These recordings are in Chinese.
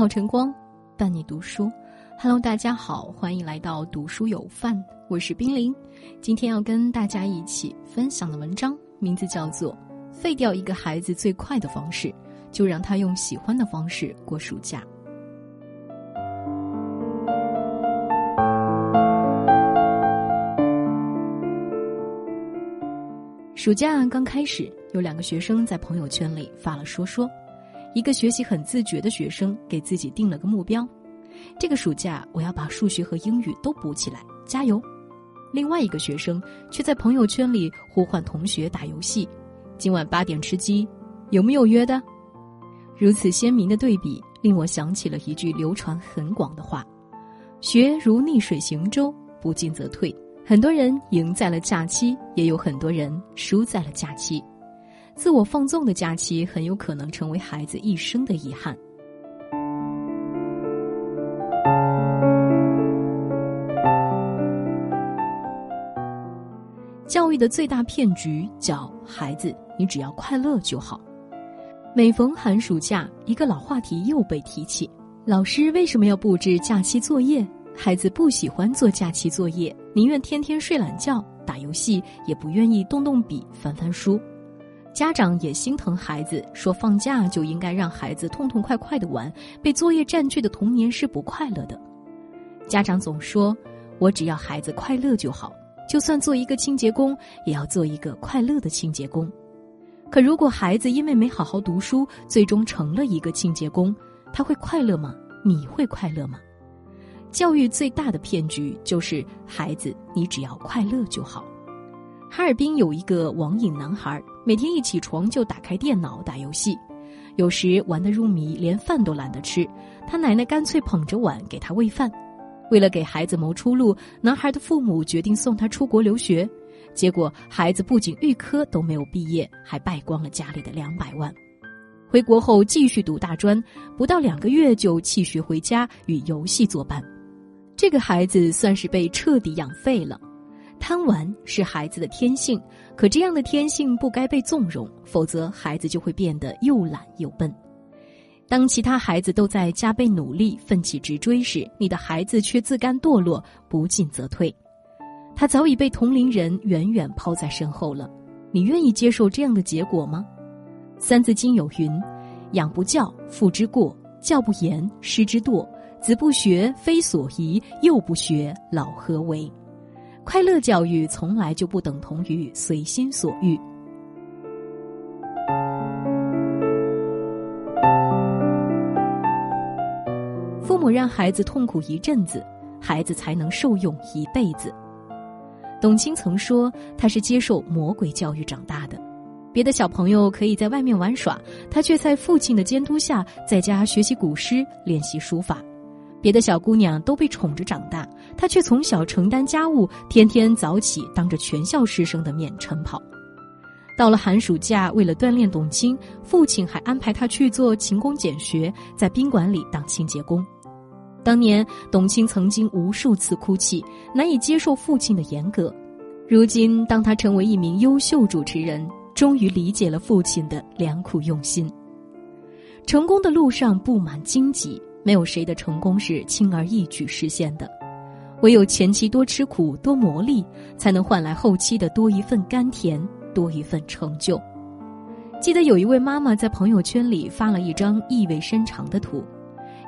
好，晨光，伴你读书。Hello，大家好，欢迎来到读书有范，我是冰凌。今天要跟大家一起分享的文章名字叫做《废掉一个孩子最快的方式，就让他用喜欢的方式过暑假》。暑假刚开始，有两个学生在朋友圈里发了说说。一个学习很自觉的学生给自己定了个目标：这个暑假我要把数学和英语都补起来，加油！另外一个学生却在朋友圈里呼唤同学打游戏：今晚八点吃鸡，有没有约的？如此鲜明的对比，令我想起了一句流传很广的话：学如逆水行舟，不进则退。很多人赢在了假期，也有很多人输在了假期。自我放纵的假期很有可能成为孩子一生的遗憾。教育的最大骗局叫“孩子，你只要快乐就好”。每逢寒暑假，一个老话题又被提起：老师为什么要布置假期作业？孩子不喜欢做假期作业，宁愿天天睡懒觉、打游戏，也不愿意动动笔、翻翻书。家长也心疼孩子，说放假就应该让孩子痛痛快快的玩，被作业占据的童年是不快乐的。家长总说，我只要孩子快乐就好，就算做一个清洁工，也要做一个快乐的清洁工。可如果孩子因为没好好读书，最终成了一个清洁工，他会快乐吗？你会快乐吗？教育最大的骗局就是孩子，你只要快乐就好。哈尔滨有一个网瘾男孩，每天一起床就打开电脑打游戏，有时玩得入迷，连饭都懒得吃。他奶奶干脆捧着碗给他喂饭。为了给孩子谋出路，男孩的父母决定送他出国留学。结果，孩子不仅预科都没有毕业，还败光了家里的两百万。回国后继续读大专，不到两个月就弃学回家与游戏作伴。这个孩子算是被彻底养废了。贪玩是孩子的天性，可这样的天性不该被纵容，否则孩子就会变得又懒又笨。当其他孩子都在加倍努力、奋起直追时，你的孩子却自甘堕落、不进则退。他早已被同龄人远远抛在身后了。你愿意接受这样的结果吗？《三字经》有云：“养不教，父之过；教不严，师之惰。子不学，非所宜；幼不学，老何为？”快乐教育从来就不等同于随心所欲。父母让孩子痛苦一阵子，孩子才能受用一辈子。董卿曾说，他是接受魔鬼教育长大的。别的小朋友可以在外面玩耍，他却在父亲的监督下在家学习古诗、练习书法。别的小姑娘都被宠着长大，他却从小承担家务，天天早起，当着全校师生的面晨跑。到了寒暑假，为了锻炼董卿，父亲还安排他去做勤工俭学，在宾馆里当清洁工。当年，董卿曾经无数次哭泣，难以接受父亲的严格。如今，当他成为一名优秀主持人，终于理解了父亲的良苦用心。成功的路上布满荆棘。没有谁的成功是轻而易举实现的，唯有前期多吃苦、多磨砺，才能换来后期的多一份甘甜、多一份成就。记得有一位妈妈在朋友圈里发了一张意味深长的图：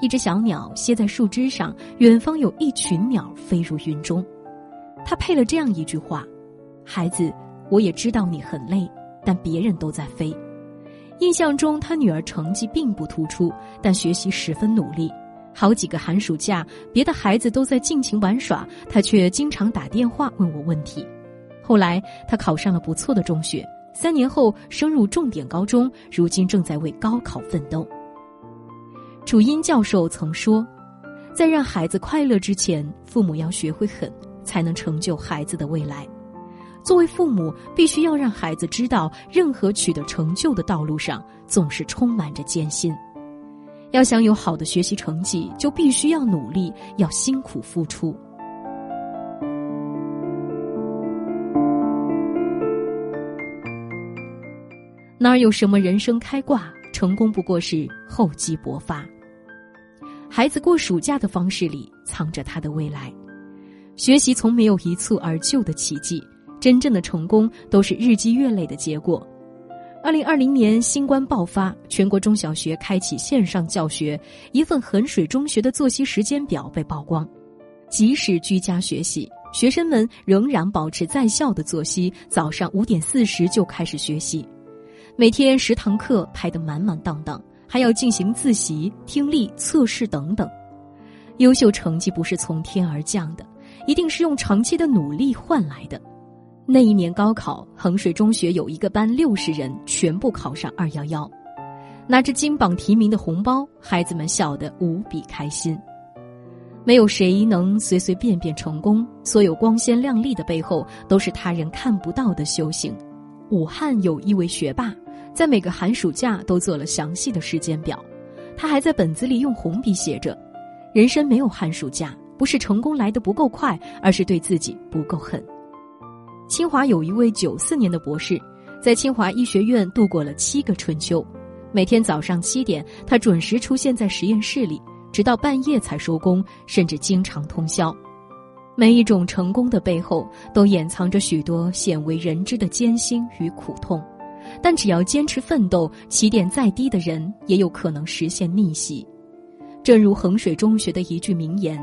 一只小鸟歇在树枝上，远方有一群鸟飞入云中。她配了这样一句话：“孩子，我也知道你很累，但别人都在飞。”印象中，他女儿成绩并不突出，但学习十分努力。好几个寒暑假，别的孩子都在尽情玩耍，他却经常打电话问我问题。后来，他考上了不错的中学，三年后升入重点高中，如今正在为高考奋斗。楚音教授曾说：“在让孩子快乐之前，父母要学会狠，才能成就孩子的未来。”作为父母，必须要让孩子知道，任何取得成就的道路上总是充满着艰辛。要想有好的学习成绩，就必须要努力，要辛苦付出。哪有什么人生开挂，成功不过是厚积薄发。孩子过暑假的方式里藏着他的未来。学习从没有一蹴而就的奇迹，真正的成功都是日积月累的结果。二零二零年新冠爆发，全国中小学开启线上教学，一份衡水中学的作息时间表被曝光。即使居家学习，学生们仍然保持在校的作息，早上五点四十就开始学习，每天十堂课排得满满当当，还要进行自习、听力测试等等。优秀成绩不是从天而降的。一定是用长期的努力换来的。那一年高考，衡水中学有一个班六十人全部考上二幺幺，拿着金榜题名的红包，孩子们笑得无比开心。没有谁能随随便便成功，所有光鲜亮丽的背后，都是他人看不到的修行。武汉有一位学霸，在每个寒暑假都做了详细的时间表，他还在本子里用红笔写着：“人生没有寒暑假。”不是成功来的不够快，而是对自己不够狠。清华有一位九四年的博士，在清华医学院度过了七个春秋。每天早上七点，他准时出现在实验室里，直到半夜才收工，甚至经常通宵。每一种成功的背后，都掩藏着许多鲜为人知的艰辛与苦痛。但只要坚持奋斗，起点再低的人也有可能实现逆袭。正如衡水中学的一句名言。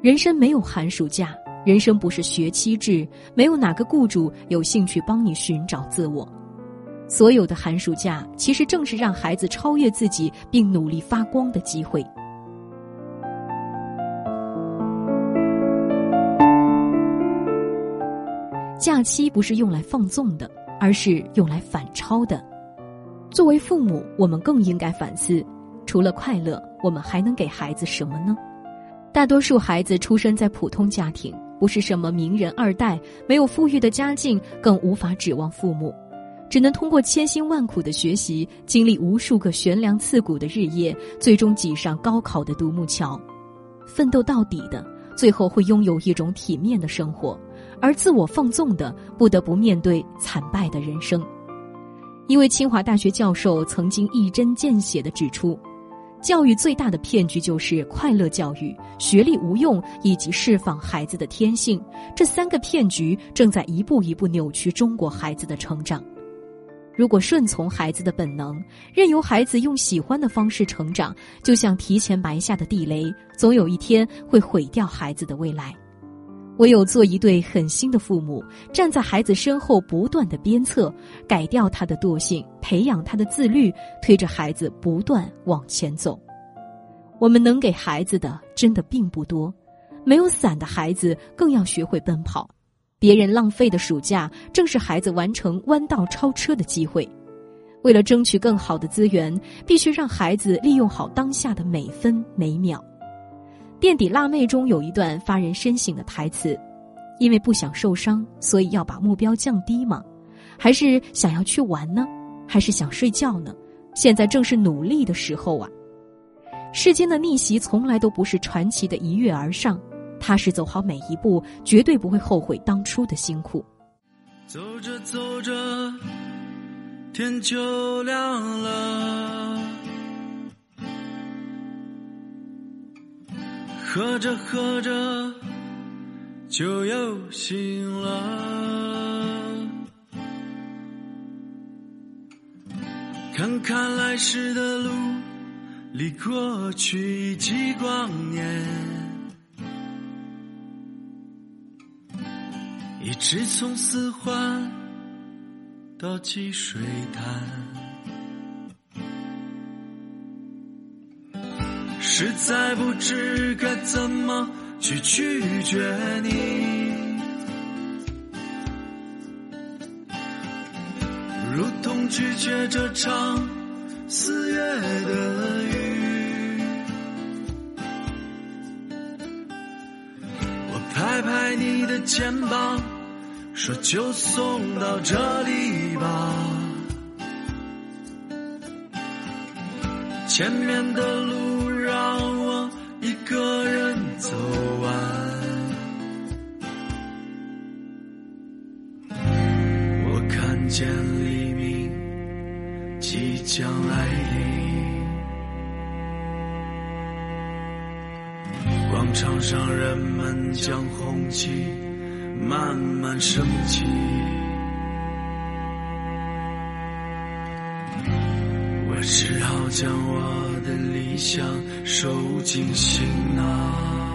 人生没有寒暑假，人生不是学期制，没有哪个雇主有兴趣帮你寻找自我。所有的寒暑假，其实正是让孩子超越自己并努力发光的机会。假期不是用来放纵的，而是用来反超的。作为父母，我们更应该反思：除了快乐，我们还能给孩子什么呢？大多数孩子出生在普通家庭，不是什么名人二代，没有富裕的家境，更无法指望父母，只能通过千辛万苦的学习，经历无数个悬梁刺股的日夜，最终挤上高考的独木桥。奋斗到底的，最后会拥有一种体面的生活；而自我放纵的，不得不面对惨败的人生。一位清华大学教授曾经一针见血地指出。教育最大的骗局就是快乐教育、学历无用以及释放孩子的天性。这三个骗局正在一步一步扭曲中国孩子的成长。如果顺从孩子的本能，任由孩子用喜欢的方式成长，就像提前埋下的地雷，总有一天会毁掉孩子的未来。唯有做一对狠心的父母，站在孩子身后，不断的鞭策，改掉他的惰性，培养他的自律，推着孩子不断往前走。我们能给孩子的真的并不多，没有伞的孩子更要学会奔跑。别人浪费的暑假，正是孩子完成弯道超车的机会。为了争取更好的资源，必须让孩子利用好当下的每分每秒。垫底辣妹中有一段发人深省的台词：“因为不想受伤，所以要把目标降低吗？还是想要去玩呢？还是想睡觉呢？现在正是努力的时候啊！世间的逆袭从来都不是传奇的一跃而上，踏实走好每一步，绝对不会后悔当初的辛苦。”走着走着，天就亮了。喝着喝着，就又醒了。看看来时的路，离过去几光年。一直从四环到积水潭。实在不知该怎么去拒绝你，如同拒绝这场四月的雨。我拍拍你的肩膀，说就送到这里吧，前面的路。一个人走完。我看见黎明即将来临。广场上，人们将红旗慢慢升起。只好将我的理想收进行囊。